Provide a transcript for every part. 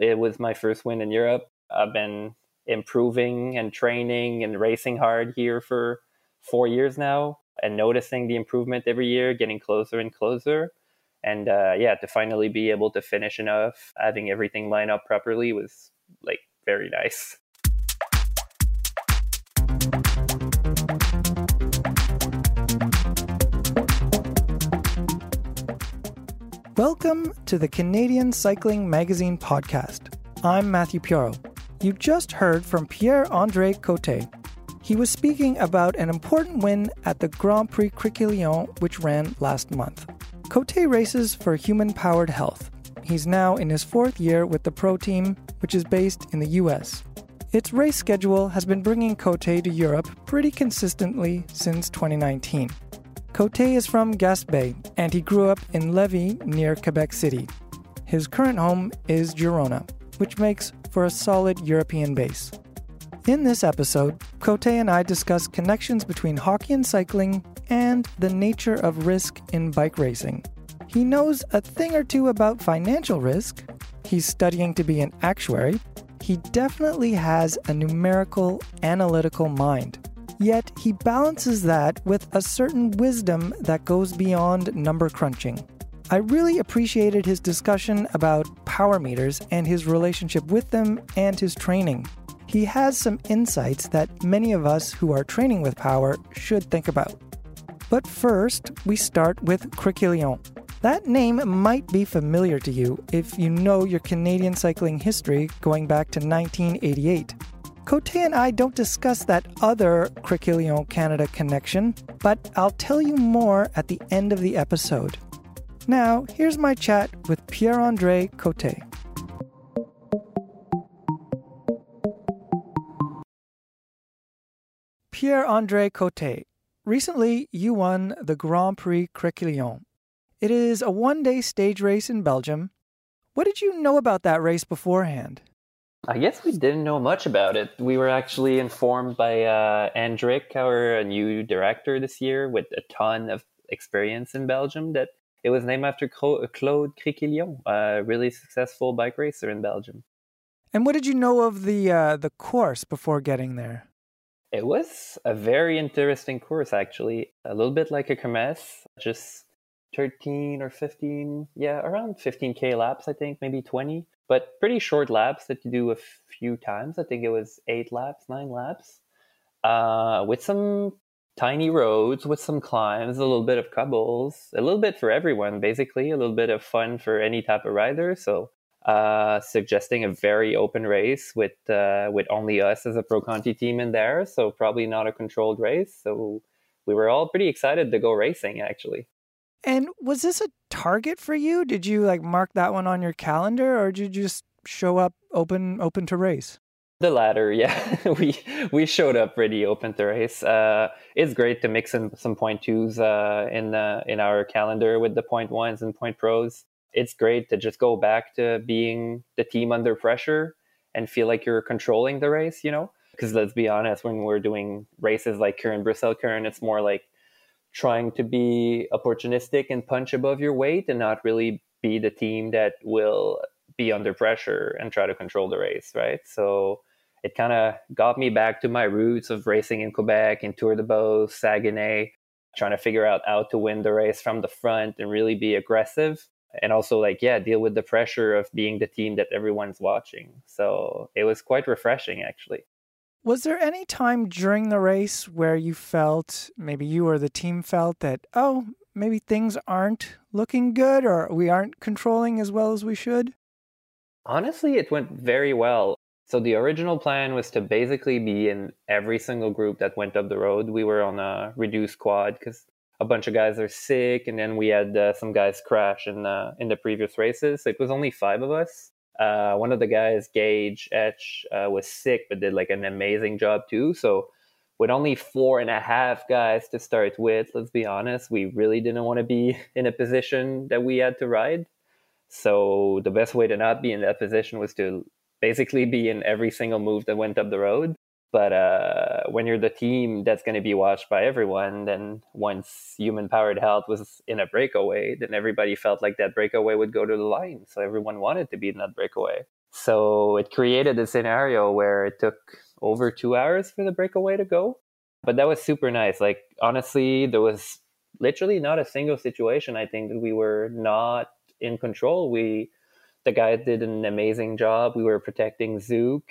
It was my first win in Europe. I've been improving and training and racing hard here for four years now and noticing the improvement every year, getting closer and closer. And uh, yeah, to finally be able to finish enough, having everything line up properly was like very nice. Welcome to the Canadian Cycling Magazine podcast. I'm Matthew Pioro. You just heard from Pierre Andre Cote. He was speaking about an important win at the Grand Prix Criquielion, which ran last month. Cote races for Human Powered Health. He's now in his fourth year with the pro team, which is based in the US. Its race schedule has been bringing Cote to Europe pretty consistently since 2019. Cote is from Gaspé, and he grew up in Lévis near Quebec City. His current home is Girona, which makes for a solid European base. In this episode, Cote and I discuss connections between hockey and cycling and the nature of risk in bike racing. He knows a thing or two about financial risk. He's studying to be an actuary. He definitely has a numerical, analytical mind. Yet he balances that with a certain wisdom that goes beyond number crunching. I really appreciated his discussion about power meters and his relationship with them and his training. He has some insights that many of us who are training with power should think about. But first, we start with Criquielion. That name might be familiar to you if you know your Canadian cycling history going back to 1988. Cote and I don't discuss that other Criquielion Canada connection, but I'll tell you more at the end of the episode. Now, here's my chat with Pierre Andre Cote. Pierre Andre Cote, recently you won the Grand Prix Criquielion. It is a one day stage race in Belgium. What did you know about that race beforehand? I guess we didn't know much about it. We were actually informed by uh, Hendrik, our new director this year, with a ton of experience in Belgium, that it was named after Claude Criquielion, a really successful bike racer in Belgium. And what did you know of the uh, the course before getting there? It was a very interesting course, actually. A little bit like a Kermesse, just 13 or 15, yeah, around 15k laps, I think, maybe 20 but pretty short laps that you do a few times. I think it was eight laps, nine laps, uh, with some tiny roads, with some climbs, a little bit of cobbles, a little bit for everyone, basically, a little bit of fun for any type of rider. So, uh, suggesting a very open race with uh, with only us as a Pro Conti team in there. So probably not a controlled race. So we were all pretty excited to go racing, actually. And was this a target for you? Did you like mark that one on your calendar or did you just show up open open to race? The latter, yeah. we we showed up pretty open to race. Uh, it's great to mix in some point twos uh, in uh, in our calendar with the point ones and point pros. It's great to just go back to being the team under pressure and feel like you're controlling the race. You know, because let's be honest, when we're doing races like Kuurne Bruxelles Kuurne, it's more like trying to be opportunistic and punch above your weight and not really be the team that will be under pressure and try to control the race, right? So it kind of got me back to my roots of racing in Quebec, in Tour de Beauce, Saguenay, trying to figure out how to win the race from the front and really be aggressive. And also, like, yeah, deal with the pressure of being the team that everyone's watching. So it was quite refreshing, actually. Was there any time during the race where you felt, maybe you or the team felt that, oh, maybe things aren't looking good or we aren't controlling as well as we should? Honestly, it went very well. So the original plan was to basically be in every single group that went up the road. We were on a reduced quad because a bunch of guys are sick, and then we had uh, some guys crash in the in the previous races. So it was only five of us, uh, one of the guys, Gage Hecht, uh, was sick, but did like an amazing job too. So, with only four and a half guys to start with, let's be honest, we really didn't want to be in a position that we had to ride. So, the best way to not be in that position was to basically be in every single move that went up the road. But uh, when you're the team that's going to be watched by everyone, then once human powered health was in a breakaway, then everybody felt like that breakaway would go to the line. So everyone wanted to be in that breakaway. So it created a scenario where it took over two hours for the breakaway to go. But that was super nice. Like, honestly, there was literally not a single situation I think that we were not in control. We, the guy did an amazing job. We were protecting Zook,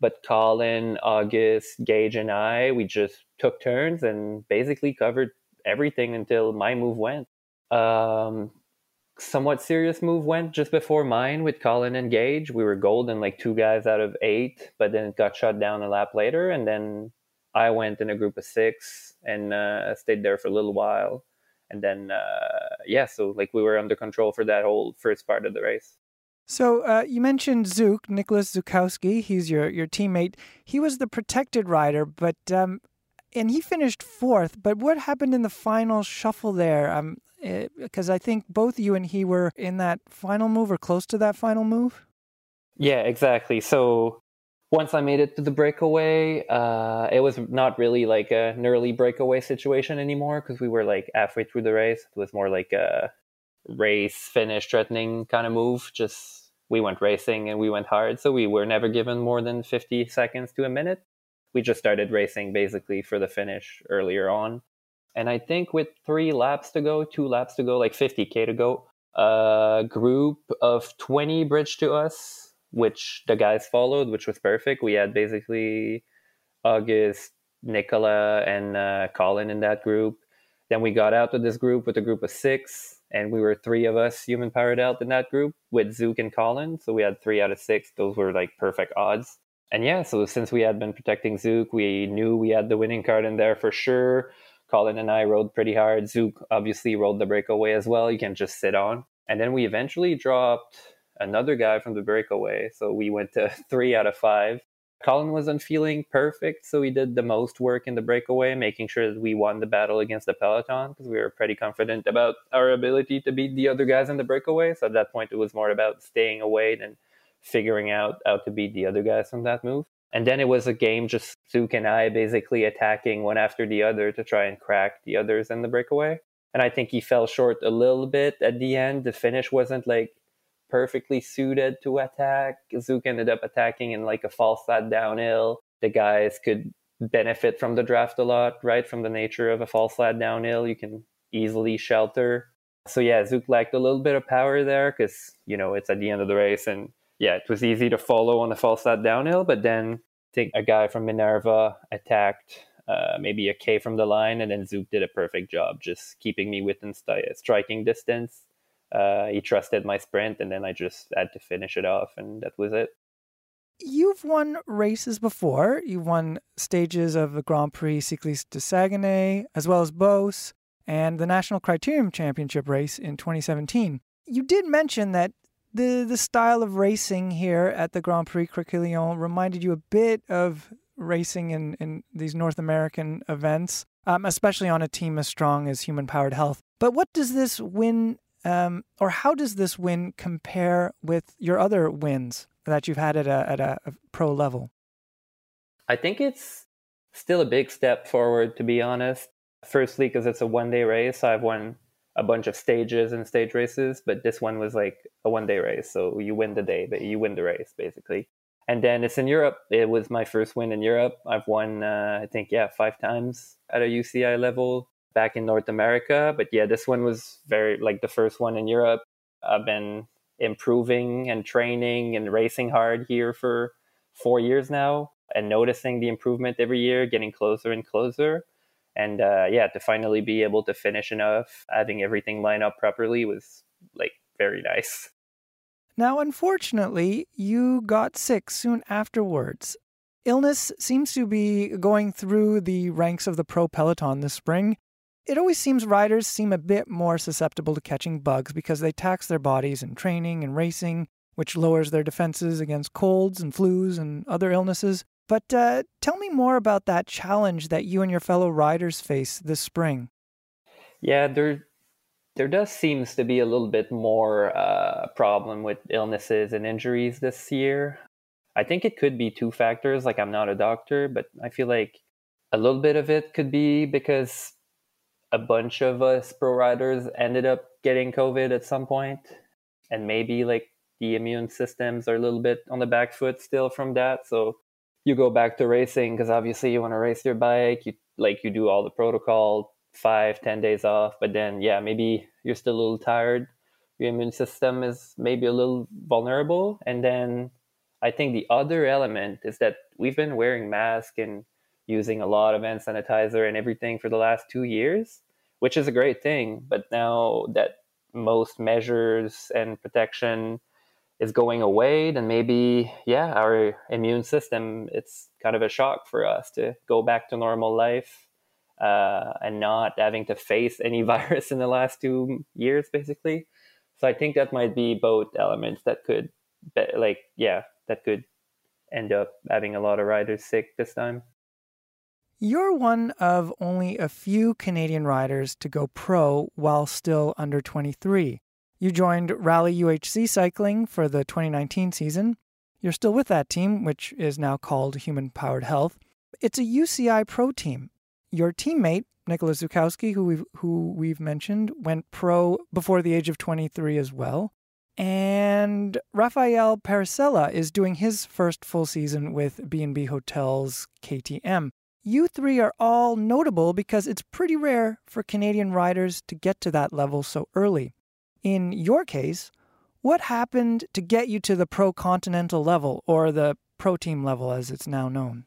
but Colin, August, Gage, and I, we just took turns and basically covered everything until my move went. Um, somewhat serious move went just before mine with Colin and Gage. We were golden, like two guys out of eight, but then it got shut down a lap later. And then I went in a group of six and uh, stayed there for a little while. And then, uh, yeah, so like we were under control for that whole first part of the race. So uh, you mentioned Zook, Nicholas Zukowski. He's your, your teammate. He was the protected rider, but um, and he finished fourth. But what happened in the final shuffle there? Um, because eh, I think both you and he were in that final move or close to that final move. Yeah, exactly. So once I made it to the breakaway, uh, it was not really like a early breakaway situation anymore because we were like halfway through the race. It was more like a race finish threatening kind of move. Just we went racing and we went hard, so we were never given more than fifty seconds to a minute. We just started racing basically for the finish earlier on. And I think with three laps to go, two laps to go, like 50K to go, a group of 20 bridged to us, which the guys followed, which was perfect. We had basically August, Nicola, and uh, Colin in that group. Then we got out of this group with a group of six, and we were three of us human powered out in that group with Zook and Colin. So we had three out of six. Those were like perfect odds. And yeah, so since we had been protecting Zook, we knew we had the winning card in there for sure. Colin and I rode pretty hard. Zook obviously rode the breakaway as well. You can just sit on. And then we eventually dropped another guy from the breakaway. So we went to three out of five. Colin wasn't feeling perfect, so he did the most work in the breakaway, making sure that we won the battle against the peloton because we were pretty confident about our ability to beat the other guys in the breakaway. So at that point, it was more about staying away than figuring out how to beat the other guys from that move. And then it was a game just Zook and I basically attacking one after the other to try and crack the others in the breakaway. And I think he fell short a little bit at the end. The finish wasn't like perfectly suited to attack. Zook ended up attacking in like a false flat downhill. The guys could benefit from the draft a lot, right? From the nature of a false flat downhill, you can easily shelter. So yeah, Zook lacked a little bit of power there because you know it's at the end of the race, and yeah, it was easy to follow on the false flat downhill. But then think a guy from Minerva attacked uh, maybe a K from the line, and then Zook did a perfect job just keeping me within st- striking distance. Uh, he trusted my sprint, and then I just had to finish it off, and that was it. You've won races before. You've won stages of the Grand Prix Cycliste de Saguenay, as well as Beauce, and the National Criterium Championship race in 2017. You did mention that the the style of racing here at the Grand Prix Criquielion reminded you a bit of racing in, in these North American events, um, especially on a team as strong as Human Powered Health. But what does this win, um, or how does this win compare with your other wins that you've had at a, at a, pro level? I think it's still a big step forward, to be honest. Firstly, because it's a one day race, I've won a bunch of stages and stage races, but this one was like a one day race. So you win the day, but you win the race basically. And then it's in Europe. It was my first win in Europe. I've won, uh, I think, yeah, five times at a UCI level back in North America. But yeah, this one was very like the first one in Europe. I've been improving and training and racing hard here for four years now and noticing the improvement every year, getting closer and closer and uh, yeah to finally be able to finish enough having everything line up properly was like very nice now unfortunately you got sick soon afterwards illness seems to be going through the ranks of the pro peloton this spring it always seems riders seem a bit more susceptible to catching bugs because they tax their bodies in training and racing which lowers their defenses against colds and flus and other illnesses but uh, tell me more about that challenge that you and your fellow riders face this spring. Yeah, there there does seems to be a little bit more uh, problem with illnesses and injuries this year. I think it could be two factors. Like I'm not a doctor, but I feel like a little bit of it could be because a bunch of us pro riders ended up getting COVID at some point, and maybe like the immune systems are a little bit on the back foot still from that. So you go back to racing because obviously you want to race your bike. You like you do all the protocol, five, ten days off, but then yeah, maybe you're still a little tired. Your immune system is maybe a little vulnerable, and then I think the other element is that we've been wearing masks and using a lot of hand sanitizer and everything for the last two years, which is a great thing. But now that most measures and protection is going away, then maybe, yeah, our immune system, it's kind of a shock for us to go back to normal life uh, and not having to face any virus in the last two years, basically. So I think that might be both elements that could, be, like, yeah, that could end up having a lot of riders sick this time. You're one of only a few Canadian riders to go pro while still under 23. You joined Rally UHC Cycling for the 2019 season. You're still with that team, which is now called Human Powered Health. It's a UCI pro team. Your teammate, Nicholas Zukowski, who we've, who we've mentioned, went pro before the age of 23 as well. And Rafael Parisella is doing his first full season with B&B Hotels KTM. You three are all notable because it's pretty rare for Canadian riders to get to that level so early. In your case, what happened to get you to the pro continental level or the pro team level as it's now known?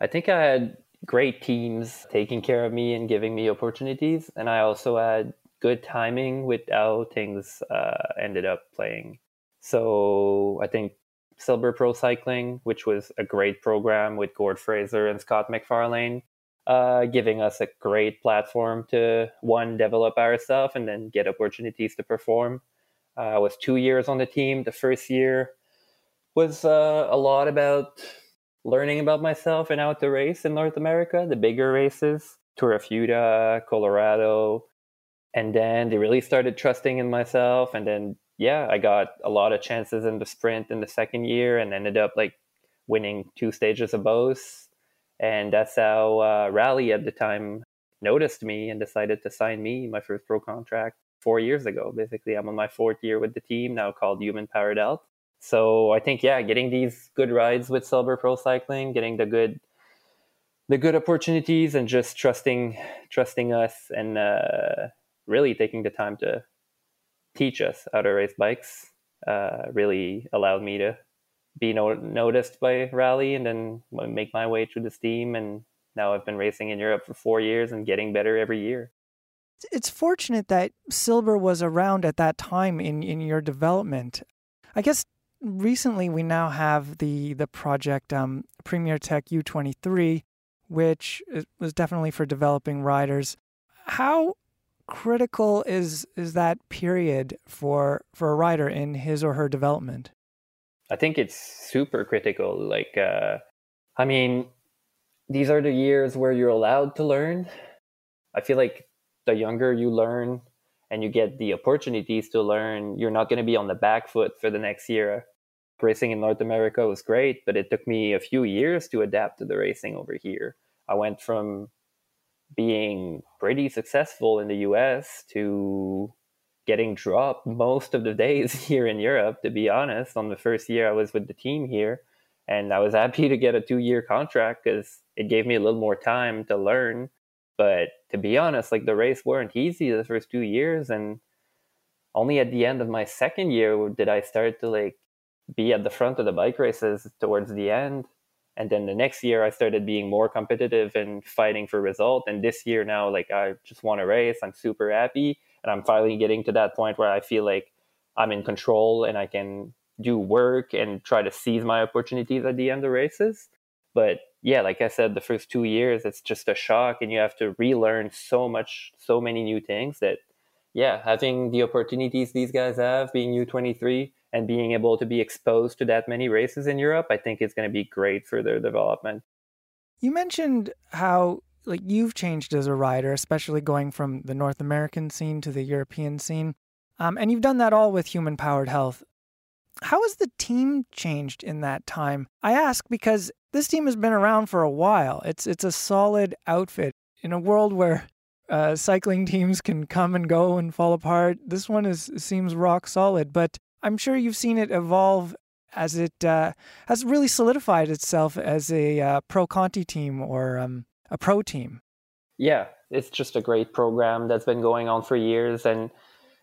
I think I had great teams taking care of me and giving me opportunities. And I also had good timing with how things uh, ended up playing. So I think Silber Pro Cycling, which was a great program with Gord Fraser and Scott McFarlane, uh, giving us a great platform to one develop ourselves and then get opportunities to perform. Uh, I was two years on the team. The first year was uh, a lot about learning about myself and how to race in North America, the bigger races, Tour of Utah, Colorado. And then they really started trusting in myself. And then yeah, I got a lot of chances in the sprint in the second year and ended up like winning two stages of both. And that's how uh, Rally at the time noticed me and decided to sign me my first pro contract four years ago. Basically, I'm on my fourth year with the team now called Human Powered Health. So I think yeah, getting these good rides with Silber Pro Cycling, getting the good the good opportunities, and just trusting trusting us and uh, really taking the time to teach us how to race bikes uh, really allowed me to be no- noticed by Rally and then make my way through the team. And now I've been racing in Europe for four years and getting better every year. It's fortunate that Silber was around at that time in, in your development. I guess recently we now have the the project um, Premier Tech U23, which was definitely for developing riders. How critical is is that period for for a rider in his or her development? I think it's super critical. Like, uh, I mean, these are the years where you're allowed to learn. I feel like the younger you learn and you get the opportunities to learn, you're not going to be on the back foot for the next year. Racing in North America was great, but it took me a few years to adapt to the racing over here. I went from being pretty successful in the US to getting dropped most of the days here in Europe, to be honest. On the first year I was with the team here, and I was happy to get a two year contract because it gave me a little more time to learn. But to be honest, like the race weren't easy the first two years, and only at the end of my second year did I start to like be at the front of the bike races towards the end and then the next year i started being more competitive and fighting for result and this year now like i just want to race. I'm super happy. And i'm finally getting to that point where i feel like i'm in control and i can do work and try to seize my opportunities at the end of races. But yeah like i said the first two years it's just a shock. And you have to relearn so much so many new things that yeah having the opportunities these guys have being u23 and being able to be exposed to that many races in Europe, I think is going to be great for their development. You mentioned how like you've changed as a rider, especially going from the North American scene to the European scene, um, and you've done that all with human powered health. How has the team changed in that time? I ask because this team has been around for a while. It's it's a solid outfit in a world where uh, cycling teams can come and go and fall apart. This one is seems rock solid. But I'm sure you've seen it evolve as it uh, has really solidified itself as a uh, pro Conti team or um, a pro team. Yeah, it's just a great program that's been going on for years, and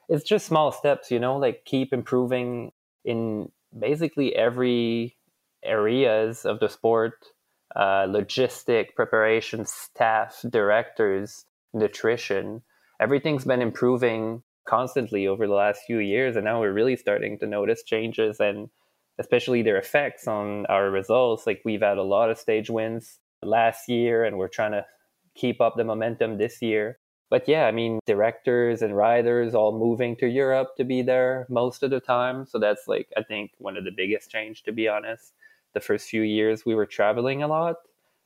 it's just small steps, you know, like keep improving in basically every areas of the sport, uh, logistic, preparation, staff, directors, nutrition. Everything's been improving constantly over the last few years, and now we're really starting to notice changes and especially their effects on our results. Like we've had a lot of stage wins last year, and we're trying to keep up the momentum this year. But yeah, I mean, directors and riders all moving to Europe to be there most of the time. So that's like, I think, one of the biggest change, to be honest. The first few years we were traveling a lot,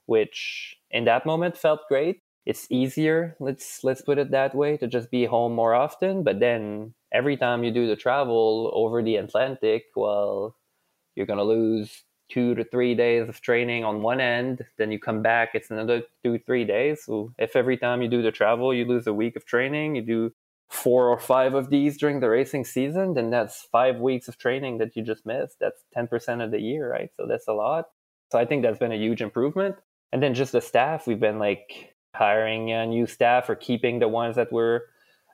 which in that moment felt great. It's easier, let's let's put it that way, to just be home more often. But then every time you do the travel over the Atlantic, well, you're gonna lose two to three days of training on one end, then you come back, it's another two, three days. So if every time you do the travel, you lose a week of training, you do four or five of these during the racing season, then that's five weeks of training that you just missed. That's 10% of the year, right? So that's a lot. So I think that's been a huge improvement. And then just the staff, we've been like hiring a new staff or keeping the ones that were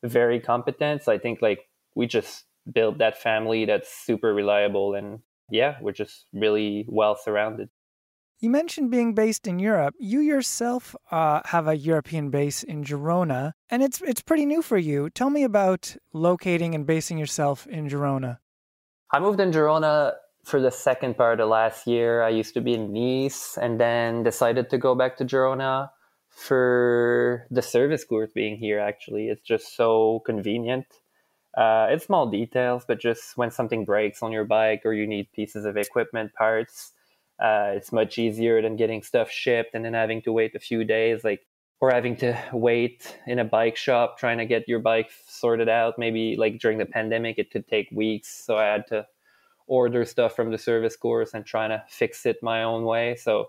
very competent. So I think like we just built that family that's super reliable and yeah, we're just really well surrounded. You mentioned being based in Europe. You yourself uh, have a European base in Girona, and it's it's pretty new for you. Tell me about locating and basing yourself in Girona. I moved in Girona for the second part of last year. I used to be in Nice, and then decided to go back to Girona for the service course being here. Actually, it's just so convenient. Uh, it's small details, but just when something breaks on your bike or you need pieces of equipment, parts, uh, it's much easier than getting stuff shipped and then having to wait a few days, like or having to wait in a bike shop trying to get your bike sorted out. Maybe like during the pandemic, it could take weeks, so I had to order stuff from the service course and trying to fix it my own way. So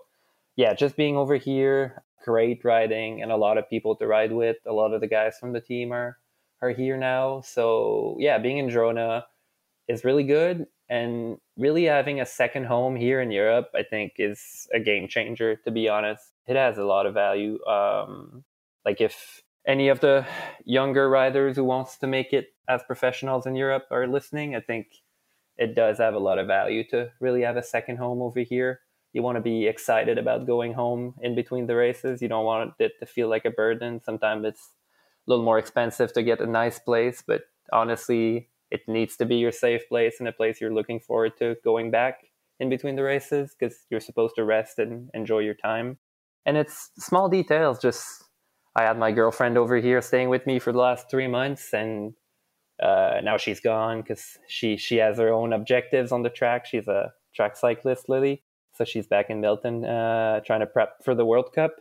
yeah, just being over here, great riding and a lot of people to ride with. A lot of the guys from the team are are here now. So yeah, being in Girona is really good, and really having a second home here in Europe, I think, is a game changer. To be honest, it has a lot of value. Um, like if any of the younger riders who wants to make it as professionals in Europe are listening, I think it does have a lot of value to really have a second home over here. You want to be excited about going home in between the races. You don't want it to feel like a burden. Sometimes it's a little more expensive to get a nice place, but honestly, it needs to be your safe place and a place you're looking forward to going back in between the races because you're supposed to rest and enjoy your time. And it's small details. Just I had my girlfriend over here staying with me for the last three months, and uh, now she's gone because she she has her own objectives on the track. She's a track cyclist, Lily, so she's back in Milton uh, trying to prep for the World Cup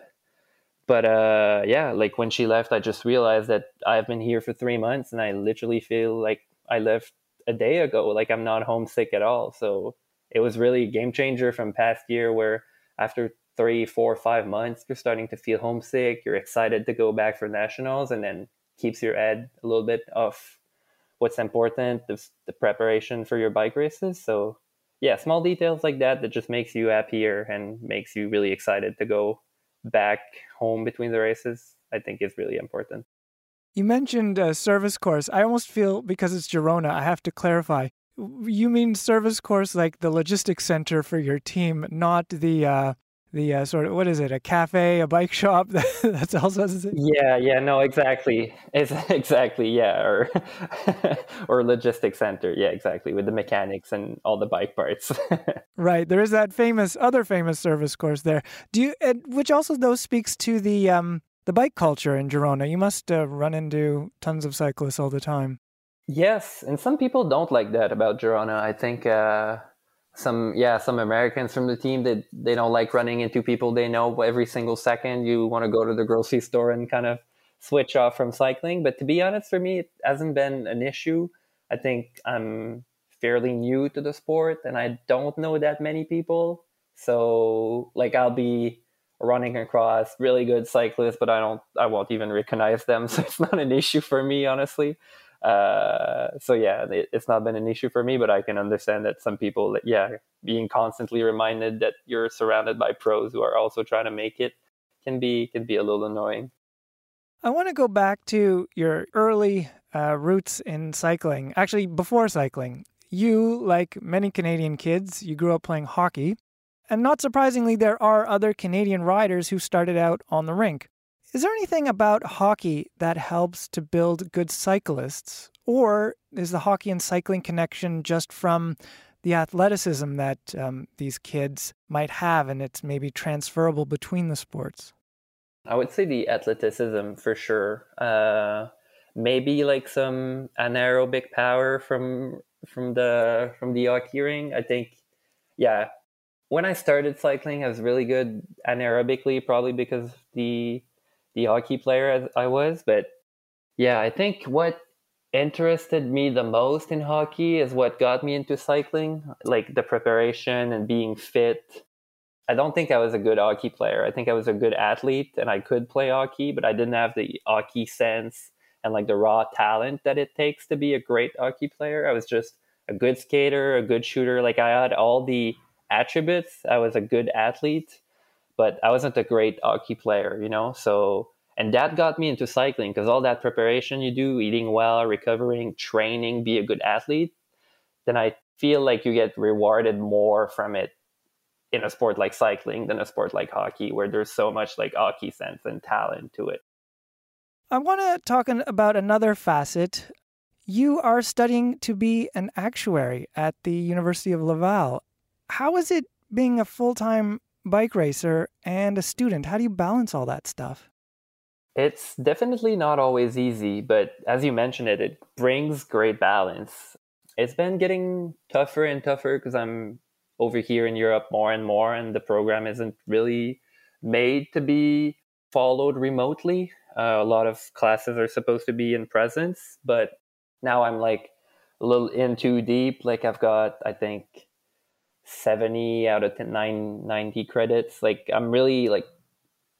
but uh, yeah, like when she left, I just realized that I've been here for three months, and I literally feel like I left a day ago. Like I'm not homesick at all. So it was really a game changer from past year, where after three, four, five months, you're starting to feel homesick. You're excited to go back for nationals, and then keeps your head a little bit off what's important, the, the preparation for your bike races. So yeah, small details like that that just makes you happier and makes you really excited to go back home between the races, I think is really important. You mentioned a service course. I almost feel because it's Girona, I have to clarify. You mean service course like the logistics center for your team, not the uh, the uh, sort of what is it a cafe a bike shop? That's also yeah yeah no exactly. It's exactly yeah or or logistics center. Yeah exactly with the mechanics and all the bike parts. Right there is that famous other famous service course there. Do you which also though speaks to the um the bike culture in Girona. You must uh, run into tons of cyclists all the time. Yes and some people don't like that about Girona. I think uh some yeah some americans from the team that they, don't like running into people they know every single second you want to go to the grocery store and kind of switch off from cycling. But to be honest for me it hasn't been an issue. I think i'm fairly new to the sport and i don't know that many people. So like i'll be running across really good cyclists but i don't i won't even recognize them. So it's not an issue for me honestly Uh, so yeah, it, it's not been an issue for me, but I can understand that some people, yeah, being constantly reminded that you're surrounded by pros who are also trying to make it can be can be a little annoying. I want to go back to your early uh, roots in cycling. Actually, before cycling, you, like many Canadian kids, you grew up playing hockey. And not surprisingly, there are other Canadian riders who started out on the rink. Is there anything about hockey that helps to build good cyclists? Or is the hockey and cycling connection just from the athleticism that um, these kids might have and it's maybe transferable between the sports? I would say the athleticism for sure. Uh, maybe like some anaerobic power from from the from the hockey ring. I think, yeah. When I started cycling, I was really good anaerobically, probably because the the hockey player as I was. But yeah, I think what interested me the most in hockey is what got me into cycling, like the preparation and being fit. I don't think I was a good hockey player. I think I was a good athlete and I could play hockey, but I didn't have the hockey sense and like the raw talent that it takes to be a great hockey player. I was just a good skater, a good shooter. Like I had all the attributes. I was a good athlete, but I wasn't a great hockey player, you know? So, and that got me into cycling because all that preparation you do, eating well, recovering, training, be a good athlete, then I feel like you get rewarded more from it in a sport like cycling than a sport like hockey, where there's so much like hockey sense and talent to it. I want to talk about another facet. You are studying to be an actuary at the University of Laval. How is it being a full time bike racer and a student? How do you balance all that stuff? It's definitely not always easy, but as you mentioned it, it brings great balance. It's been getting tougher and tougher because I'm over here in Europe more and more, and the program isn't really made to be followed remotely. Uh, a lot of classes are supposed to be in presence, but now I'm like a little in too deep. Like I've got, I think, 70 out of 10, 90 credits. Like I'm really like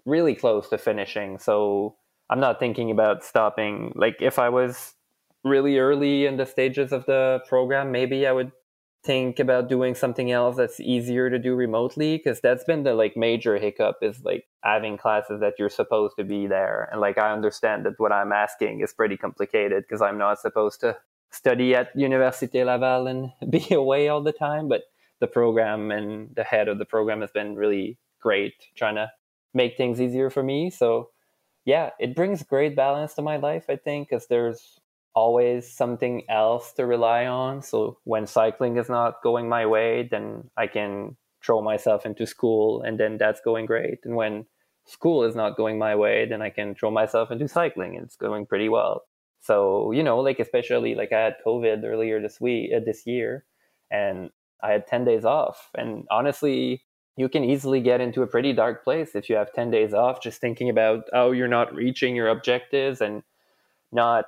really close to finishing. So I'm not thinking about stopping. Like if I was really early in the stages of the program, maybe I would think about doing something else that's easier to do remotely because that's been the like major hiccup is like having classes that you're supposed to be there and like i understand that what i'm asking is pretty complicated because i'm not supposed to study at université laval and be away all the time but the program and the head of the program has been really great trying to make things easier for me so yeah it brings great balance to my life i think because there's always something else to rely on. So when cycling is not going my way, then I can throw myself into school and then that's going great. And when school is not going my way, then I can throw myself into cycling and it's going pretty well. So, you know, like especially like I had COVID earlier this week, uh, this year, and I had 10 days off. And honestly, you can easily get into a pretty dark place if you have 10 days off, just thinking about, oh, you're not reaching your objectives and not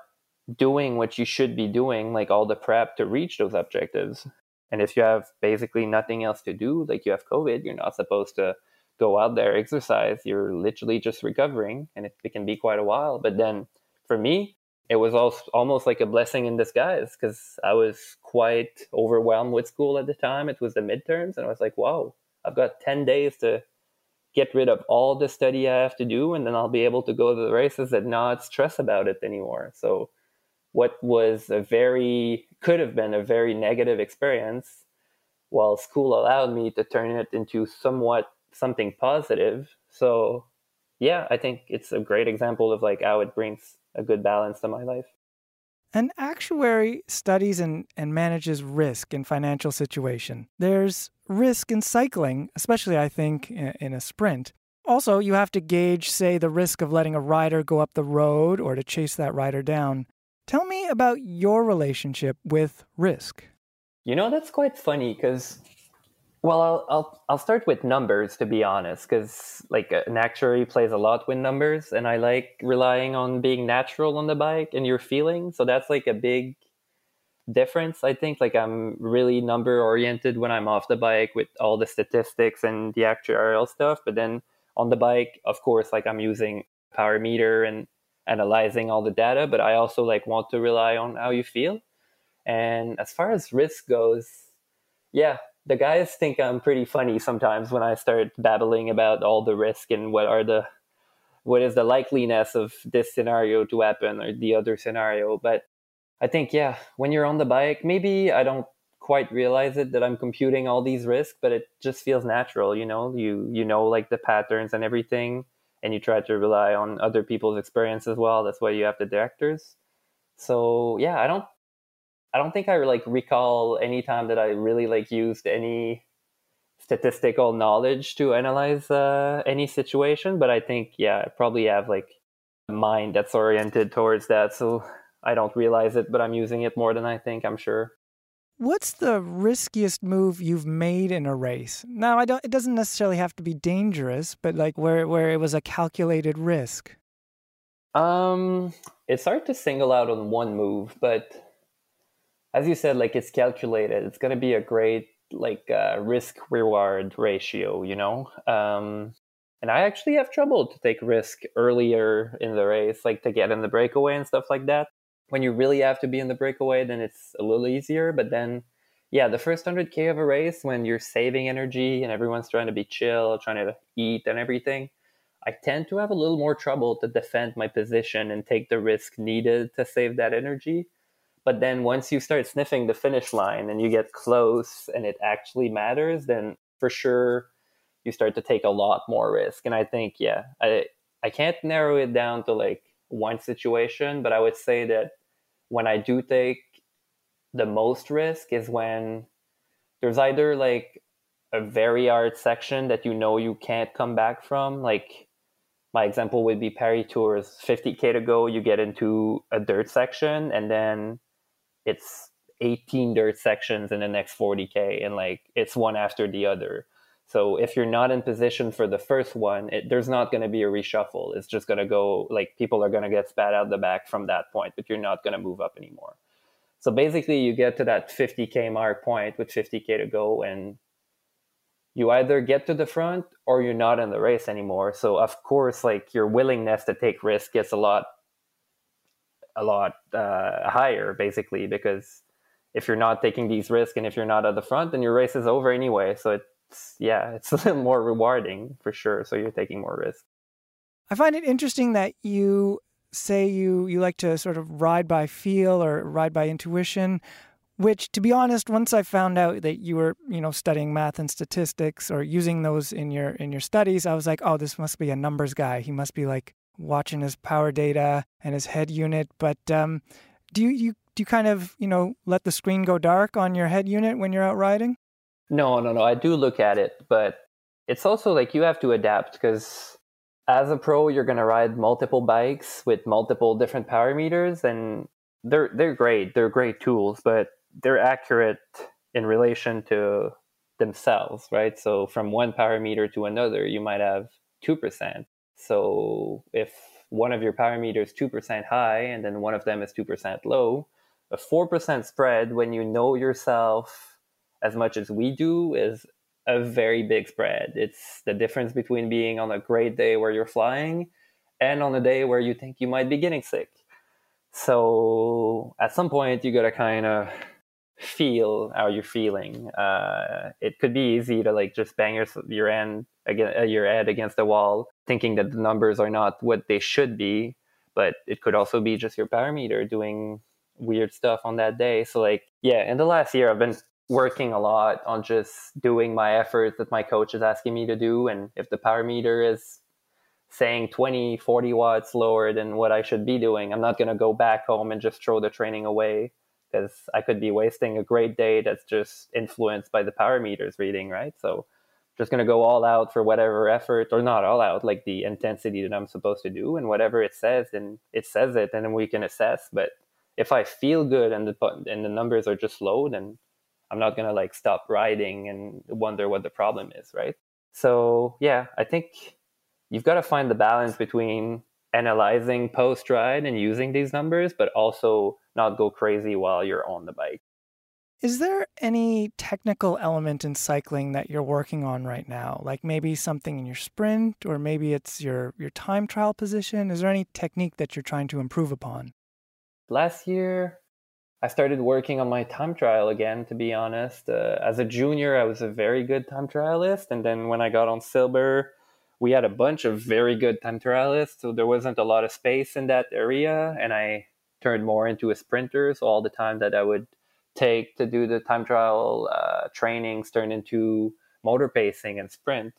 doing what you should be doing, like all the prep to reach those objectives. And if you have basically nothing else to do, like you have COVID, you're not supposed to go out there, exercise. You're literally just recovering, and it, it can be quite a while. But then for me, it was almost like a blessing in disguise because I was quite overwhelmed with school at the time. It was the midterms, and I was like, wow, I've got 10 days to get rid of all the study I have to do, and then I'll be able to go to the races and not stress about it anymore. So what was a very could have been a very negative experience while school allowed me to turn it into somewhat something positive so yeah i think it's a great example of like how it brings a good balance to my life. An actuary studies and, and manages risk in financial situation. There's risk in cycling especially i think in, in a sprint. Also you have to gauge say the risk of letting a rider go up the road or to chase that rider down. Tell me about your relationship with risk. You know, that's quite funny because, well, I'll, I'll, I'll start with numbers to be honest, because like an actuary plays a lot with numbers, and I like relying on being natural on the bike and your feeling. So that's like a big difference. I think like I'm really number oriented when I'm off the bike with all the statistics and the actuarial stuff, but then on the bike, of course, like I'm using power meter and analyzing all the data, but I also like want to rely on how you feel. And as far as risk goes, yeah, the guys think I'm pretty funny sometimes when I start babbling about all the risk and what are the what is the likeliness of this scenario to happen or the other scenario. But I think yeah, when you're on the bike, maybe I don't quite realize it that I'm computing all these risks, but it just feels natural, you know. You you know like the patterns and everything, and you try to rely on other people's experience as well. That's why you have the directors. So yeah, I don't I don't think I like recall any time that I really like used any statistical knowledge to analyze uh, any situation, but I think yeah, I probably have like a mind that's oriented towards that, so I don't realize it, but I'm using it more than I think. I'm sure. What's the riskiest move you've made in a race? Now, I don't. It doesn't necessarily have to be dangerous, but like where where it was a calculated risk. Um, it's hard to single out on one move, but as you said, like it's calculated. It's going to be a great like uh, risk reward ratio, you know. Um, and I actually have trouble to take risk earlier in the race, like to get in the breakaway and stuff like that. When you really have to be in the breakaway, then it's a little easier. But then, yeah, the first 100K of a race, when you're saving energy and everyone's trying to be chill, trying to eat and everything, I tend to have a little more trouble to defend my position and take the risk needed to save that energy. But then once you start sniffing the finish line and you get close and it actually matters, then for sure you start to take a lot more risk. And I think, yeah, I I can't narrow it down to like one situation, but I would say that when I do take the most risk is when there's either like a very hard section that you know you can't come back from, like my example would be Paris Tours 50k to go you get into a dirt section and then it's 18 dirt sections in the next 40k and like it's one after the other. So if you're not in position for the first one it, there's not going to be a reshuffle. It's just going to go like people are going to get spat out the back from that point but you're not going to move up anymore. So basically you get to that 50k mark point with 50k to go and you either get to the front or you're not in the race anymore. So of course like your willingness to take risk gets a lot a lot uh, higher, basically, because if you're not taking these risks and if you're not at the front, then your race is over anyway. So it's yeah, it's a little more rewarding for sure. So you're taking more risk. I find it interesting that you say you you like to sort of ride by feel or ride by intuition which to be honest once i found out that you were you know studying math and statistics or using those in your in your studies i was like oh this must be a numbers guy he must be like watching his power data and his head unit. But um, do you, you do you kind of you know let the screen go dark on your head unit when you're out riding? No, no, no. I do look at it, but it's also like you have to adapt because as a pro, you're going to ride multiple bikes with multiple different power meters, and they're they're great. They're great tools, but they're accurate in relation to themselves, right? So from one power meter to another, you might have two percent so if one of your parameters meters 2% high and then one of them is 2% low, a 4% spread when you know yourself as much as we do is a very big spread. It's the difference between being on a great day where you're flying and on a day where you think you might be getting sick. So at some point, you got to kind of feel how you're feeling. Uh, it could be easy to like just bang your your end against uh, your head against the wall, thinking that the numbers are not what they should be. But it could also be just your power meter doing weird stuff on that day. So like, yeah, in the last year, I've been working a lot on just doing my efforts that my coach is asking me to do. And if the power meter is saying 20, 40 watts lower than what I should be doing, I'm not going to go back home and just throw the training away because I could be wasting a great day that's just influenced by the power meters reading, right? So just going to go all out for whatever effort or not all out, like the intensity that I'm supposed to do and whatever it says, then it says it and then we can assess. But if I feel good and the, and the numbers are just low, then I'm not going to like stop riding and wonder what the problem is, right? So yeah, I think you've got to find the balance between analyzing post ride and using these numbers, but also not go crazy while you're on the bike. Is there any technical element in cycling that you're working on right now? Like maybe something in your sprint or maybe it's your your time trial position? Is there any technique that you're trying to improve upon? Last year I started working on my time trial again to be honest. Uh, as a junior I was a very good time trialist and then when I got on Silber we had a bunch of very good time trialists so there wasn't a lot of space in that area and I turned more into a sprinter so all the time that I would take to do the time trial uh, trainings turned into motor pacing and sprint.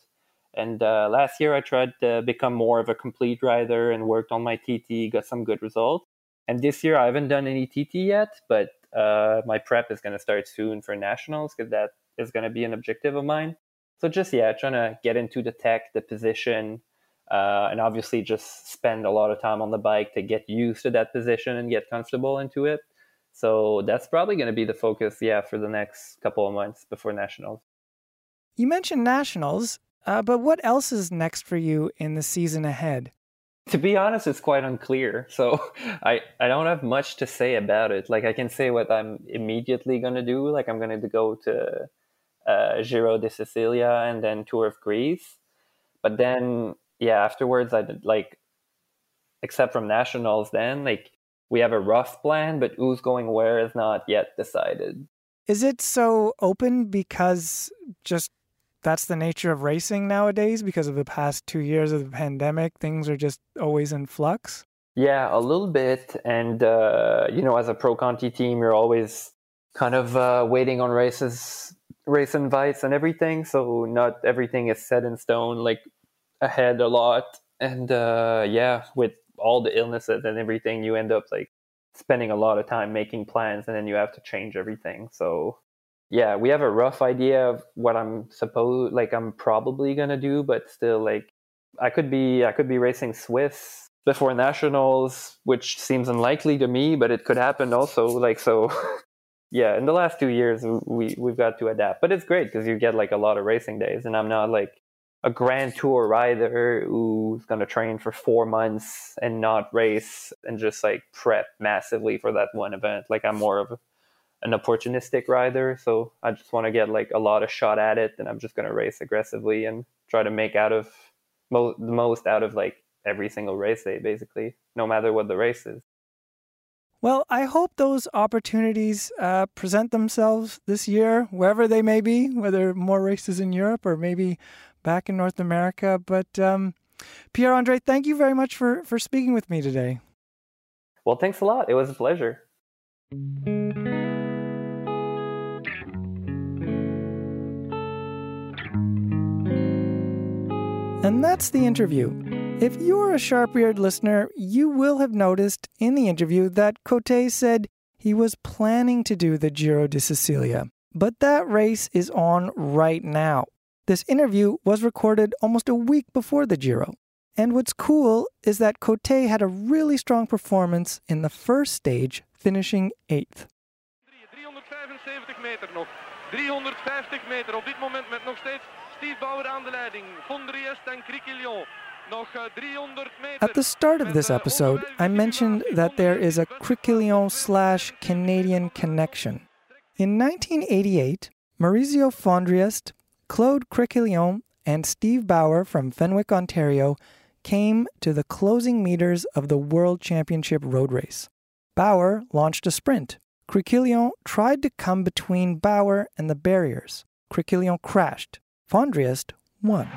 And uh, last year, I tried to become more of a complete rider and worked on my TT, got some good results. And this year, I haven't done any TT yet, but uh, my prep is going to start soon for nationals because that is going to be an objective of mine. So just yeah, trying to get into the tech, the position, uh, and obviously just spend a lot of time on the bike to get used to that position and get comfortable into it. So that's probably going to be the focus, yeah, for the next couple of months before nationals. You mentioned nationals, uh, but what else is next for you in the season ahead? To be honest, it's quite unclear. So I, I don't have much to say about it. Like I can say what I'm immediately going to do. Like I'm going to go to uh, Giro de Sicilia and then Tour of Greece. But then, yeah, afterwards, I did like, except from nationals, then like we have a rough plan, but who's going where is not yet decided. Is it so open because just that's the nature of racing nowadays because of the past two years of the pandemic? Things are just always in flux? Yeah, a little bit. And, uh, you know, as a pro Conti team, you're always kind of uh, waiting on races, race invites and everything. So not everything is set in stone, like ahead a lot. And uh, yeah, with all the illnesses and everything, you end up like spending a lot of time making plans and then you have to change everything. So yeah, we have a rough idea of what I'm supposed like I'm probably gonna do, but still like I could be I could be racing Swiss before nationals, which seems unlikely to me, but it could happen also. Like so yeah, in the last two years we we've got to adapt. But it's great because you get like a lot of racing days and I'm not like a grand tour rider who's going to train for four months and not race and just like prep massively for that one event. Like I'm more of an opportunistic rider, so I just want to get like a lot of shot at it, and I'm just going to race aggressively and try to make out of mo- the most out of like every single race day, basically, no matter what the race is. Well, I hope those opportunities uh, present themselves this year, wherever they may be, whether more races in Europe or maybe back in North America. But um, Pierre Andre, thank you very much for, for speaking with me today. Well, thanks a lot. It was a pleasure. And that's the interview. If you're a sharp eared listener, you will have noticed in the interview that Cote said he was planning to do the Giro di Sicilia. But that race is on right now. This interview was recorded almost a week before the Giro. And what's cool is that Cote had a really strong performance in the first stage, finishing eighth. 375 meter nog. 350 meter op dit moment met nog steeds Steve Bauer aan de leiding. en eh, At the start of this episode, I mentioned that there is a Criquielion slash Canadian connection. In 1988, Maurizio Fondriest Claude Criquielion and Steve Bauer from Fenwick, Ontario, came to the closing meters of the World Championship road race. Bauer launched a sprint. Criquielion tried to come between Bauer and the barriers. Criquielion crashed. Fondriest won.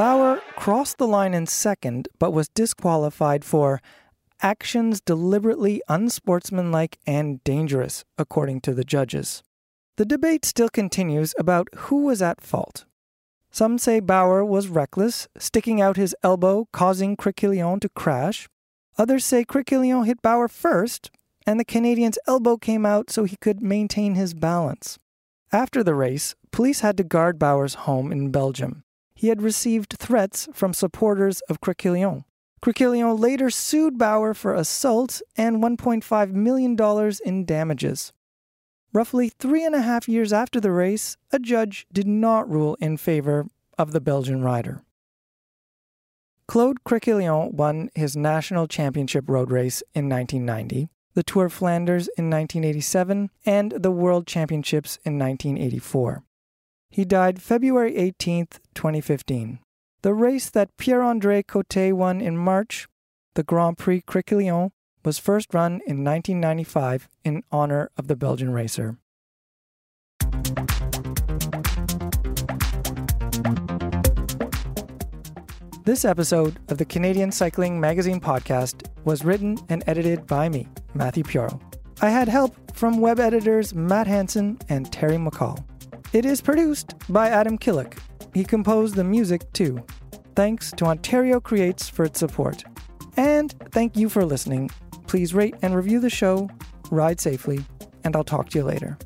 Bauer crossed the line in second, but was disqualified for actions deliberately unsportsmanlike and dangerous, according to the judges. The debate still continues about who was at fault. Some say Bauer was reckless, sticking out his elbow, causing Criquielion to crash. Others say Criquielion hit Bauer first, and the Canadian's elbow came out so he could maintain his balance. After the race, police had to guard Bauer's home in Belgium he had received threats from supporters of Criquielion. Criquielion later sued Bauer for assault and $1.5 million in damages. Roughly three and a half years after the race, a judge did not rule in favor of the Belgian rider. Claude Criquielion won his national championship road race in 1990, the Tour of Flanders in 1987, and the World Championships in 1984. He died February 18, 2015. The race that Pierre Andre Cote won in March, the Grand Prix Criquielion, was first run in 1995 in honor of the Belgian racer. This episode of the Canadian Cycling Magazine podcast was written and edited by me, Matthew Pioro. I had help from web editors Matt Hanson and Terry McCall. It is produced by Adam Killick. He composed the music too. Thanks to Ontario Creates for its support. And thank you for listening. Please rate and review the show, ride safely, and I'll talk to you later.